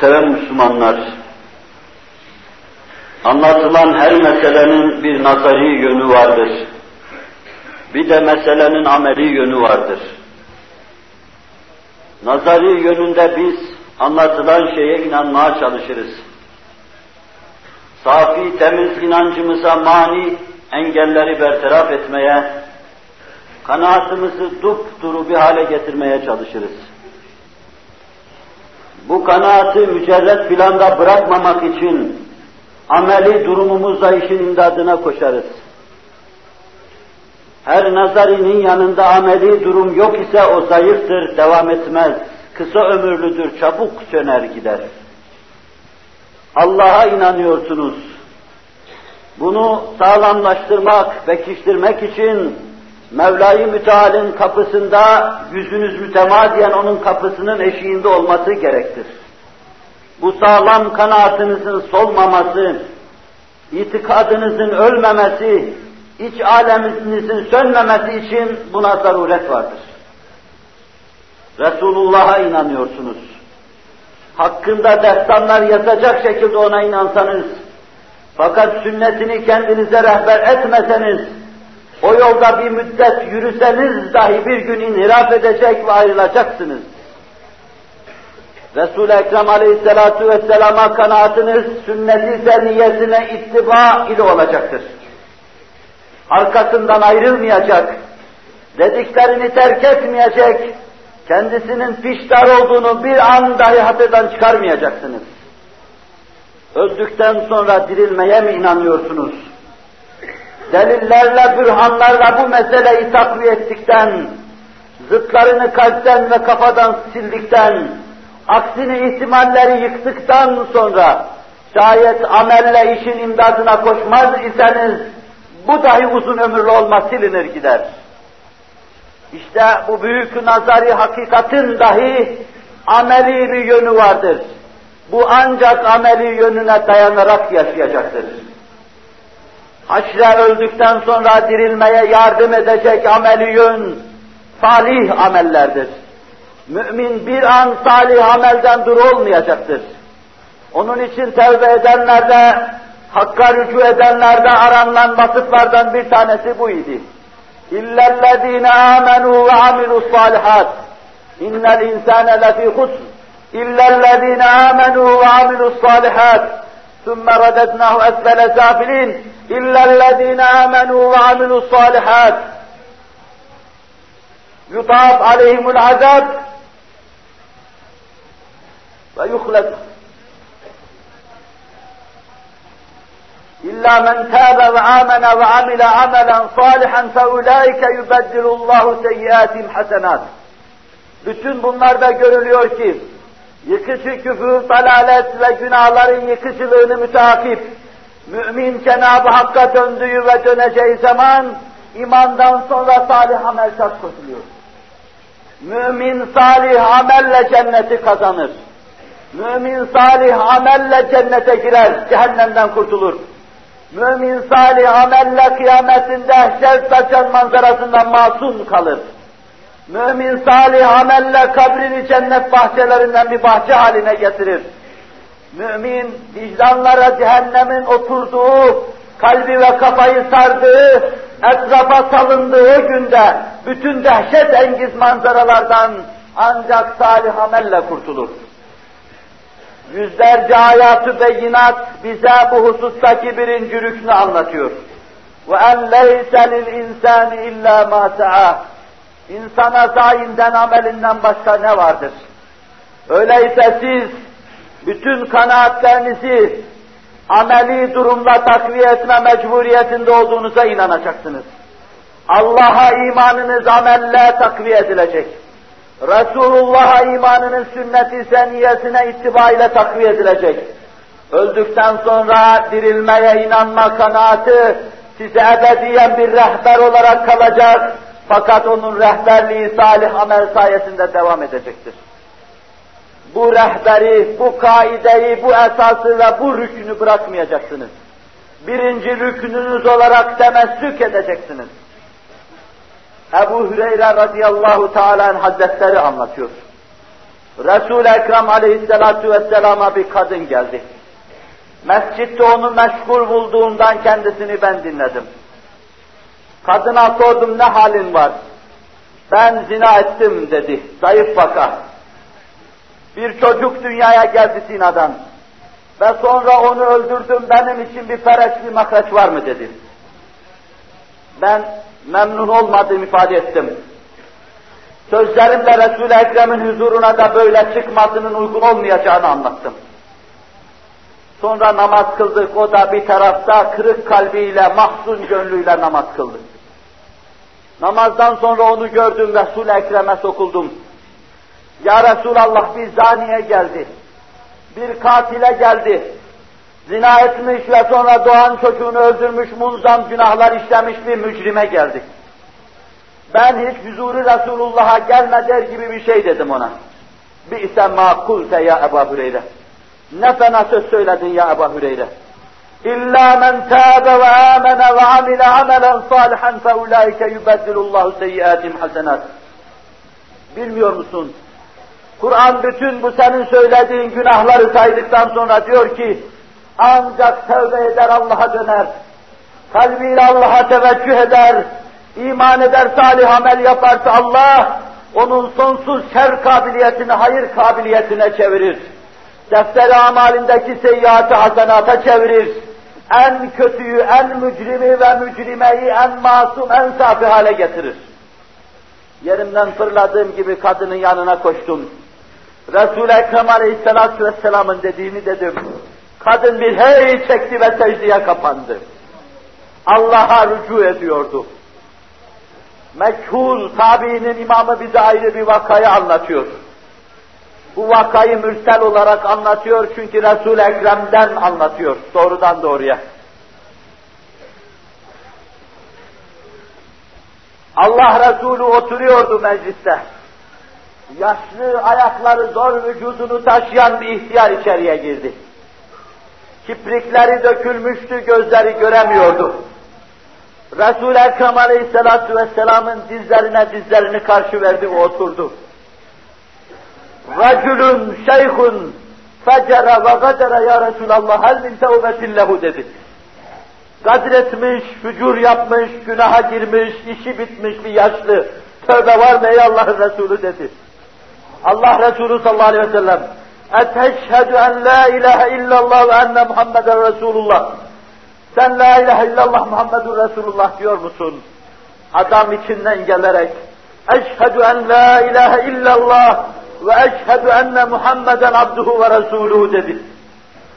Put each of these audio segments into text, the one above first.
Muhterem Müslümanlar, anlatılan her meselenin bir nazari yönü vardır. Bir de meselenin ameli yönü vardır. Nazari yönünde biz anlatılan şeye inanmaya çalışırız. Safi, temiz inancımıza mani engelleri bertaraf etmeye, kanaatımızı dupduru bir hale getirmeye çalışırız. Bu kanaati mücerret planda bırakmamak için ameli durumumuzla işin imdadına koşarız. Her nazarinin yanında ameli durum yok ise o zayıftır, devam etmez. Kısa ömürlüdür, çabuk söner gider. Allah'a inanıyorsunuz. Bunu sağlamlaştırmak, pekiştirmek için Mevla-i Müteal'in kapısında yüzünüz mütemadiyen onun kapısının eşiğinde olması gerektir. Bu sağlam kanaatinizin solmaması, itikadınızın ölmemesi, iç aleminizin sönmemesi için buna zaruret vardır. Resulullah'a inanıyorsunuz. Hakkında destanlar yazacak şekilde ona inansanız, fakat sünnetini kendinize rehber etmeseniz, o yolda bir müddet yürüseniz dahi bir gün inhiraf edecek ve ayrılacaksınız. Resul-i Ekrem aleyhissalatu vesselama kanaatiniz sünneti seniyesine ittiba ile olacaktır. Arkasından ayrılmayacak, dediklerini terk etmeyecek, kendisinin piştar olduğunu bir an dahi hatırdan çıkarmayacaksınız. Öldükten sonra dirilmeye mi inanıyorsunuz? Delillerle, bürhanlarla bu meseleyi takviye ettikten, zıtlarını kalpten ve kafadan sildikten, aksini ihtimalleri yıktıktan sonra, şayet amelle işin imdadına koşmaz iseniz, bu dahi uzun ömürlü olma silinir gider. İşte bu büyük nazari hakikatin dahi ameli bir yönü vardır. Bu ancak ameli yönüne dayanarak yaşayacaktır haşre öldükten sonra dirilmeye yardım edecek ameli yön, salih amellerdir. Mümin bir an salih amelden dur olmayacaktır. Onun için tevbe edenlerde, hakka rücu edenlerde aranılan vasıflardan bir tanesi bu idi. İllellezine amenu ve amilus salihat. İnnel insane lefî husn. İllellezine amenu ve amilus salihat. ثم رددناه أسفل سافلين إلا الذين آمنوا وعملوا الصالحات يطاف عليهم العذاب ويخلد إلا من تاب وآمن وعمل عملا صالحا فأولئك يبدل الله سيئاتهم حسنات. Bütün bunlarda görülüyor ki yıkıcı küfür, dalalet ve günahların yıkıcılığını müteakip, mümin Cenab-ı Hakk'a döndüğü ve döneceği zaman imandan sonra salih amel şart koşuluyor. Mümin salih amelle cenneti kazanır. Mümin salih amelle cennete girer, cehennemden kurtulur. Mümin salih amelle kıyametin dehşet saçan manzarasından masum kalır. Mümin salih amelle kabrini cennet bahçelerinden bir bahçe haline getirir. Mümin vicdanlara cehennemin oturduğu, kalbi ve kafayı sardığı, etrafa salındığı günde bütün dehşet engiz manzaralardan ancak salih amelle kurtulur. Yüzlerce ayatı beyinat bize bu husustaki birinci rüknü anlatıyor. Ve en leyse lil insani illa ma. İnsana zayinden amelinden başka ne vardır? Öyleyse siz bütün kanaatlerinizi ameli durumla takviye etme mecburiyetinde olduğunuza inanacaksınız. Allah'a imanınız amelle takviye edilecek. Resulullah'a imanının sünneti seniyesine ittiba ile takviye edilecek. Öldükten sonra dirilmeye inanma kanaati size ebediyen bir rehber olarak kalacak fakat onun rehberliği salih amel sayesinde devam edecektir. Bu rehberi, bu kaideyi, bu esası ve bu rükünü bırakmayacaksınız. Birinci rükününüz olarak temessük edeceksiniz. Ebu Hüreyre radıyallahu teala hazretleri anlatıyor. Resul-i Ekrem aleyhissalatu vesselama bir kadın geldi. Mescitte onu meşgul bulduğundan kendisini ben dinledim. Kadına sordum ne halin var? Ben zina ettim dedi. Zayıf vaka. Bir çocuk dünyaya geldi zinadan. Ve sonra onu öldürdüm, benim için bir fereç, bir mahreç var mı dedi. Ben memnun olmadığımı ifade ettim. Sözlerimle Resul-i Ekrem'in huzuruna da böyle çıkmasının uygun olmayacağını anlattım. Sonra namaz kıldık, o da bir tarafta kırık kalbiyle, mahzun gönlüyle namaz kıldı. Namazdan sonra onu gördüm, Resul-i Ekrem'e sokuldum. Ya Resulallah bir zaniye geldi, bir katile geldi, zina etmiş ve sonra doğan çocuğunu öldürmüş, munzam günahlar işlemiş bir mücrime geldik. Ben hiç huzuru Resulullah'a gelme der gibi bir şey dedim ona. Bi'se ma kulte ya Ebu Hüreyre. Ne fena söz söyledin ya Ebu Hüreyre. İlla men tâbe ve âmene ve amile amelen salihan fe ulaike yubeddilullahu seyyiatim hasenat. Bilmiyor musun? Kur'an bütün bu senin söylediğin günahları saydıktan sonra diyor ki ancak tövbe eder Allah'a döner. Kalbiyle Allah'a teveccüh eder, iman eder, salih amel yaparsa Allah, onun sonsuz şer kabiliyetini hayır kabiliyetine çevirir. Defteri amalindeki seyyiatı hasenata çevirir. En kötüyü, en mücrimi ve mücrimeyi en masum, en safi hale getirir. Yerimden fırladığım gibi kadının yanına koştum. Resul-i Ekrem Aleyhisselatü Vesselam'ın dediğini dedim. Kadın bir hey çekti ve secdeye kapandı. Allah'a rücu ediyordu. Mekhul tabiinin imamı bize ayrı bir vakayı anlatıyor. Bu vakayı mürsel olarak anlatıyor çünkü Resul-i Ekrem'den anlatıyor doğrudan doğruya. Allah Resulü oturuyordu mecliste. Yaşlı ayakları zor vücudunu taşıyan bir ihtiyar içeriye girdi. Kiprikleri dökülmüştü, gözleri göremiyordu. Resul-i Ekrem Aleyhisselatü Vesselam'ın dizlerine dizlerini karşı verdi, o oturdu. Racülün şeyhun fecere ve gadere ya Resulallah hel min tevbetin lehu dedi. Kadretmiş, fücur yapmış, günaha girmiş, işi bitmiş bir yaşlı. Tövbe var mı ey Allah'ın Resulü dedi. Allah Resulü sallallahu aleyhi ve sellem Eteşhedü en la ilahe illallah ve enne Muhammeden Resulullah. Sen la ilahe illallah Muhammedun Resulullah diyor musun? Adam içinden gelerek Eşhedü en la ilahe illallah ve eşhedü enne Muhammeden abduhu ve resuluhu dedi.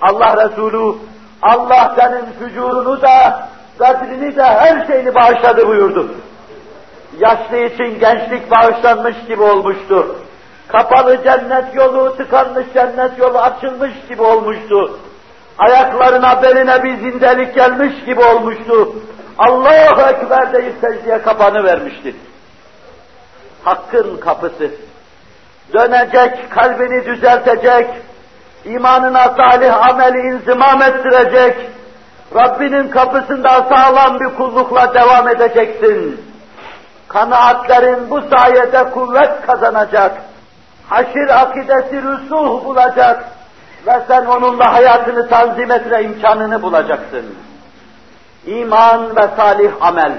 Allah Resulü Allah senin fücurunu da kadrini de her şeyini bağışladı buyurdu. Yaşlı için gençlik bağışlanmış gibi olmuştu. Kapalı cennet yolu, tıkanmış cennet yolu açılmış gibi olmuştu. Ayaklarına, beline bir zindelik gelmiş gibi olmuştu. Allahu Ekber deyip secdeye kapanı vermişti. Hakkın kapısı. Dönecek, kalbini düzeltecek, imanına salih ameli inzimam ettirecek, Rabbinin kapısında sağlam bir kullukla devam edeceksin. Kanaatlerin bu sayede kuvvet kazanacak. Haşir akidesi rüsuh bulacak ve sen onunla hayatını tanzim etme imkanını bulacaksın. İman ve salih amel.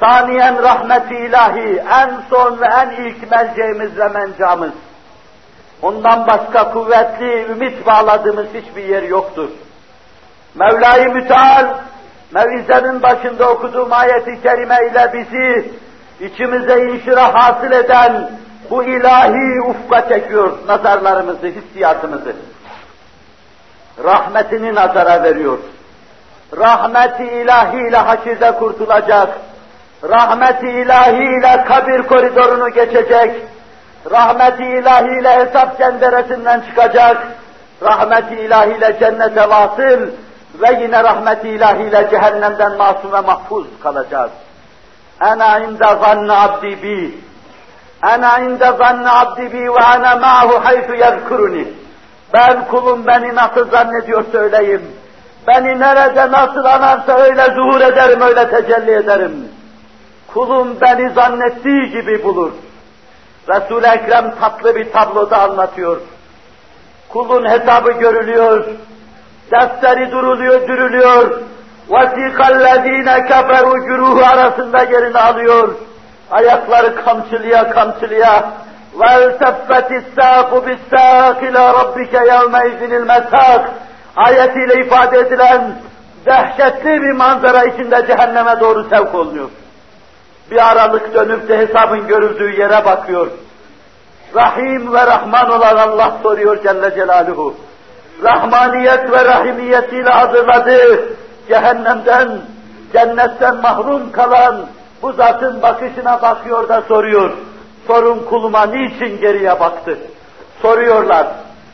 Saniyen rahmeti ilahi, en son ve en ilk melceğimiz ve mencamız. Ondan başka kuvvetli, ümit bağladığımız hiçbir yer yoktur. Mevla-i Müteal, mevizenin başında okuduğum ayeti kerime ile bizi içimize inşirah hasıl eden bu ilahi ufka çekiyor nazarlarımızı, hissiyatımızı. Rahmetini nazara veriyor. Rahmeti ilahiyle haşirde kurtulacak. Rahmeti ilahiyle kabir koridorunu geçecek. Rahmeti ilahiyle hesap cenderesinden çıkacak. Rahmeti ilahiyle cennete vasıl ve yine rahmeti ilahiyle cehennemden masum ve mahfuz kalacak. Ana inde zanne abdi bi Ana inde zanne abdi bi ve ana ma'hu haythu yezkuruni. Ben kulum beni nasıl zannediyor söyleyeyim. Beni nerede nasıl anarsa öyle zuhur ederim, öyle tecelli ederim Kulum beni zannettiği gibi bulur. Resul-i Ekrem tatlı bir tabloda anlatıyor. Kulun hesabı görülüyor, defteri duruluyor, dürülüyor. وَسِيقَ الَّذ۪ينَ كَفَرُوا güruhu arasında yerini alıyor. Ayakları kamçılıya kamçılıya. وَالْتَفَّتِ السَّاقُ بِالسَّاقِ لَا رَبِّكَ يَوْمَئِذٍ الْمَسَاقِ ayetiyle ifade edilen dehşetli bir manzara içinde cehenneme doğru sevk oluyor. Bir aralık dönüp de hesabın görüldüğü yere bakıyor. Rahim ve Rahman olan Allah soruyor Celle Celaluhu. Rahmaniyet ve rahimiyetiyle hazırladığı cehennemden, cennetten mahrum kalan bu zatın bakışına bakıyor da soruyor. Sorun kuluma niçin geriye baktı? Soruyorlar.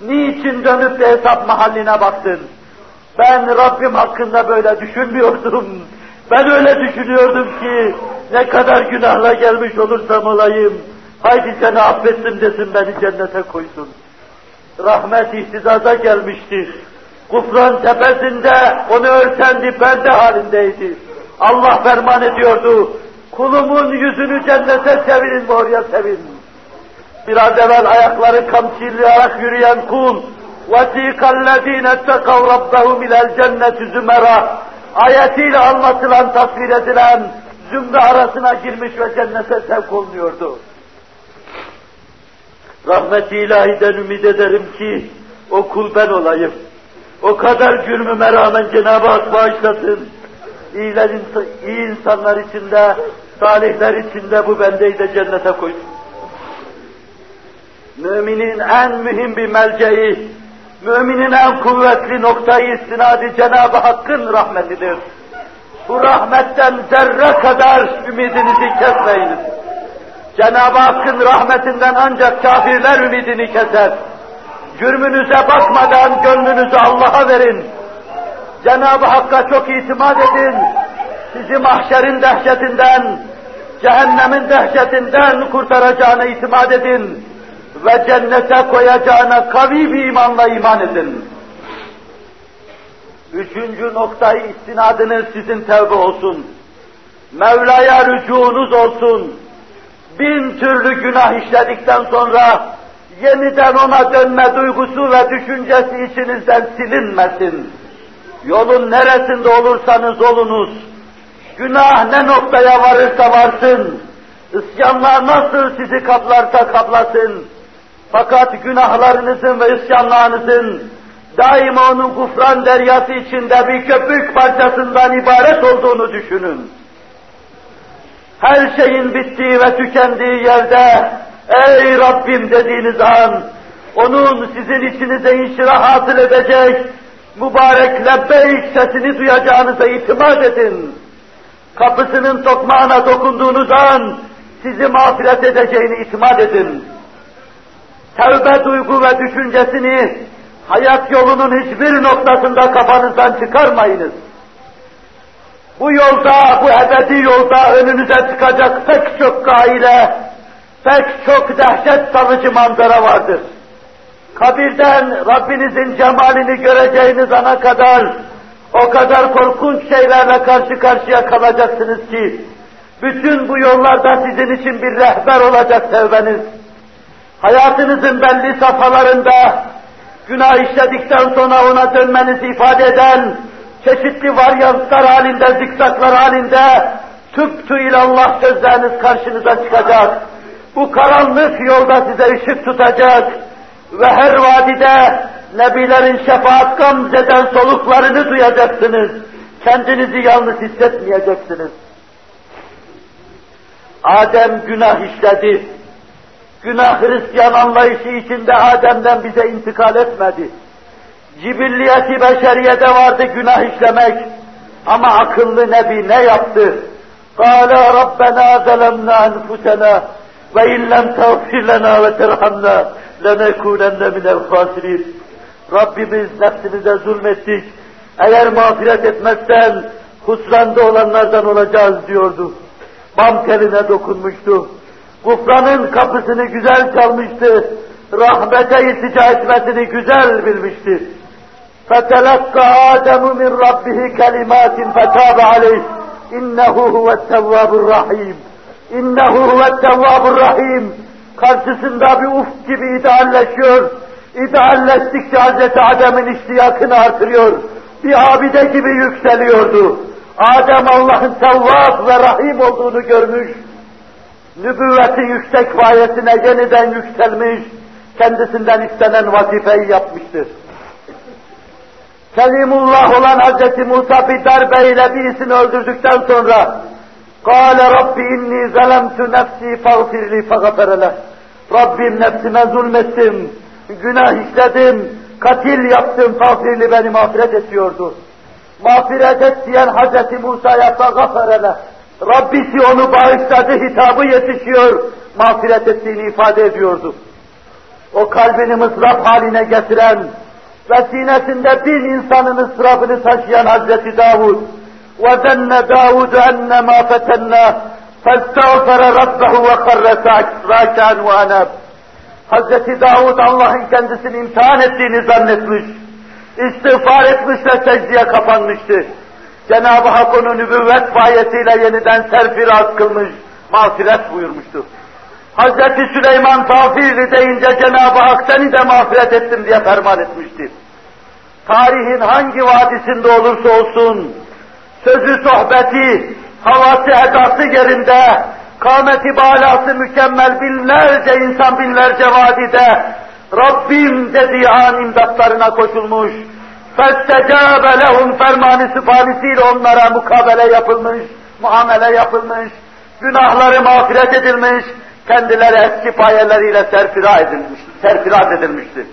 Niçin dönüp de hesap mahalline baktın? Ben Rabbim hakkında böyle düşünmüyordum. Ben öyle düşünüyordum ki ne kadar günahla gelmiş olursam olayım. Haydi seni affettim desin beni cennete koysun. Rahmet ihtizaza gelmiştir. Kufran tepesinde onu örtendi perde halindeydi. Allah ferman ediyordu. Kulumun yüzünü cennete çevirin ve oraya sevirin. Biraz evvel ayakları kamçılayarak yürüyen kul وَسِيقَ الَّذ۪ينَ اتَّقَوْ رَبَّهُمْ اِلَى الْجَنَّةِ زُمَرًا ayetiyle anlatılan, tasvir edilen zümre arasına girmiş ve cennete sevk olunuyordu. Rahmet-i ilahiden ümit ederim ki o kul ben olayım. O kadar cürmüme rağmen Cenab-ı Hak bağışlasın. İyiler, iyi insanlar içinde, salihler içinde bu bendeyi de cennete koysun. Müminin en mühim bir melceği, müminin en kuvvetli noktayı istinadı Cenab-ı Hakk'ın rahmetidir. Bu rahmetten zerre kadar ümidinizi kesmeyiniz. Cenab-ı Hakk'ın rahmetinden ancak kafirler ümidini keser. Cürmünüze bakmadan gönlünüzü Allah'a verin. Cenab-ı Hakk'a çok itimat edin. Sizi mahşerin dehşetinden, cehennemin dehşetinden kurtaracağına itimat edin ve cennete koyacağına kavi bir imanla iman edin. Üçüncü noktayı istinadınız sizin tevbe olsun. Mevla'ya rücuğunuz olsun. Bin türlü günah işledikten sonra yeniden ona dönme duygusu ve düşüncesi içinizden silinmesin. Yolun neresinde olursanız olunuz, günah ne noktaya varırsa varsın, isyanlar nasıl sizi kaplarsa kaplasın, fakat günahlarınızın ve isyanlarınızın daima onun kufran deryası içinde bir köpük parçasından ibaret olduğunu düşünün. Her şeyin bittiği ve tükendiği yerde ey Rabbim dediğiniz an onun sizin içinize inşirah hasıl edecek mübarek lebbeyk sesini duyacağınıza itimat edin. Kapısının tokmağına dokunduğunuz an sizi mağfiret edeceğini itimat edin tevbe duygu ve düşüncesini hayat yolunun hiçbir noktasında kafanızdan çıkarmayınız. Bu yolda, bu ebedi yolda önünüze çıkacak pek çok gaile, pek çok dehşet salıcı manzara vardır. Kabirden Rabbinizin cemalini göreceğiniz ana kadar o kadar korkunç şeylerle karşı karşıya kalacaksınız ki bütün bu yollarda sizin için bir rehber olacak tevbeniz hayatınızın belli safhalarında günah işledikten sonra ona dönmenizi ifade eden çeşitli varyantlar halinde, zikzaklar halinde tüptü ilallah sözleriniz karşınıza çıkacak. Bu karanlık yolda size ışık tutacak ve her vadide Nebilerin şefaat gamzeden soluklarını duyacaksınız. Kendinizi yalnız hissetmeyeceksiniz. Adem günah işledi. Günah Hristiyan anlayışı içinde Adem'den bize intikal etmedi. Cibilliyeti beşeriyede vardı günah işlemek. Ama akıllı Nebi ne yaptı? قَالَ رَبَّنَا ظَلَمْنَا أَنْفُسَنَا وَاِنْ لَمْ تَغْفِرْ لَنَا وَتَرْحَمْنَا لَنَكُونَنَّ مِنَ الْخَاسِرِينَ Rabbimiz nefsimize zulmettik. Eğer mağfiret etmezsen husranda olanlardan olacağız diyordu. Bam teline dokunmuştu gufranın kapısını güzel çalmıştı, rahmete iltica etmesini güzel bilmişti. فَتَلَقَّ آدَمُ مِنْ رَبِّهِ كَلِمَاتٍ فَتَابَ عَلَيْهِ إِنَّهُ هُوَ التَّوَّابُ الرَّحِيمُ إِنَّهُ هُوَ التَّوَّابُ الرَّحِيمُ karşısında bir ufk gibi idealleşiyor. İdealleştikçe Hazreti Adem'in iştiyakını artırıyor. Bir abide gibi yükseliyordu. Adem Allah'ın tevvab ve rahim olduğunu görmüş. Nübüvvetin yüksek vayesine yeniden yükselmiş. Kendisinden istenen vazifeyi yapmıştır. Kelimullah olan Hz. Musa bir darbeyle birisini öldürdükten sonra قال Rabbi inni zalemtu nefsi fagfirli fagferele Rabbim nefsime zulmettim, günah işledim, katil yaptım, fagfirli beni mağfiret ediyordu. Mağfiret et diyen Hz. Musa'ya fagferele Rabbisi onu bağışladı hitabı yetişiyor, mağfiret ettiğini ifade ediyordu. O kalbini mızrap haline getiren ve sinesinde bin insanın ıstırabını taşıyan Hazreti Davud وَذَنَّ دَاوُدُ اَنَّمَا فَتَنَّا فَاسْتَغْفَرَ رَبَّهُ وَخَرَّ رَاكَانْ وَاَنَبْ Hazreti Davud Allah'ın kendisini imtihan ettiğini zannetmiş, istiğfar etmiş ve secdeye kapanmıştı. Cenab-ı Hak onu nübüvvet fayetiyle yeniden serfiraz kılmış, mağfiret buyurmuştur. Hazreti Süleyman tafirli deyince Cenab-ı Hak seni de mağfiret ettim diye ferman etmiştir. Tarihin hangi vadisinde olursa olsun, sözü sohbeti, havası edası yerinde, kâmeti balası mükemmel binlerce insan binlerce vadide, Rabbim dediği an imdatlarına koşulmuş, فَاسْتَجَابَ لَهُمْ fermanı sübhanesiyle onlara mukabele yapılmış, muamele yapılmış, günahları mağfiret edilmiş, kendileri eski payeleriyle serfira edilmiş, serfiraz edilmiştir.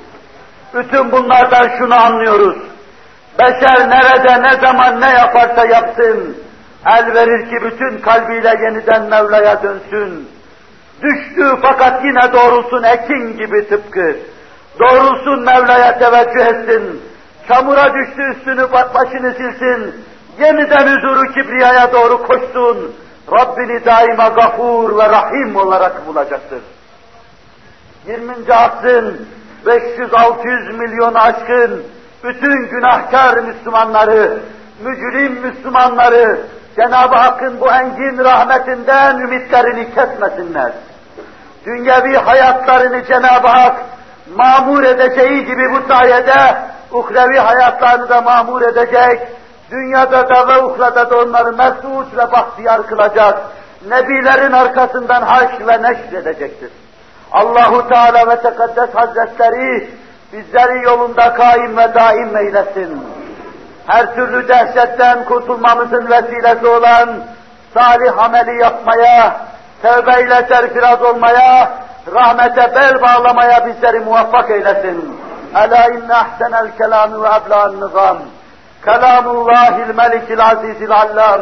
Bütün bunlardan şunu anlıyoruz. Beşer nerede, ne zaman, ne yaparsa yapsın, el verir ki bütün kalbiyle yeniden Mevla'ya dönsün. Düştü fakat yine doğrulsun ekin gibi tıpkı. Doğrulsun Mevla'ya teveccüh etsin. Çamura düştü üstünü başını silsin. Yeniden huzuru kibriyaya doğru koşsun. Rabbini daima gafur ve rahim olarak bulacaktır. 20. asrın 500-600 milyon aşkın bütün günahkar Müslümanları, mücrim Müslümanları Cenab-ı Hakk'ın bu engin rahmetinden ümitlerini kesmesinler. Dünyevi hayatlarını Cenab-ı Hak mamur edeceği gibi bu sayede uhrevi hayatlarını da mamur edecek, dünyada da ve uhrada da onları mesut ve bahtiyar kılacak, nebilerin arkasından haş ve neşr edecektir. Allahu Teala ve Tekaddes Hazretleri bizleri yolunda kaim ve daim eylesin. Her türlü dehşetten kurtulmamızın vesilesi olan salih ameli yapmaya, tevbeyle serfiraz olmaya, rahmete bel bağlamaya bizleri muvaffak eylesin. Ela inne ahsenel kelami ve ebla'n nizam. Kelamullahil melikil azizil allam.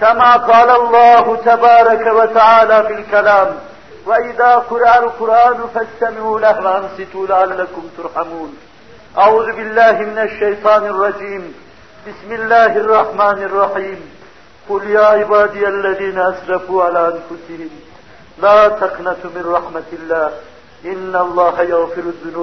Kema kâlallahu tebâreke ve teâlâ fil kelam. وإذا قرأ القرآن فاستمعوا له وأنصتوا لعلكم ترحمون أعوذ بالله من الشيطان الرجيم بسم الله الرحمن الرحيم قل يا عبادي الذين أسرفوا على أنفسهم لا تقنطوا من رحمة الله إن الله يغفر الذنوب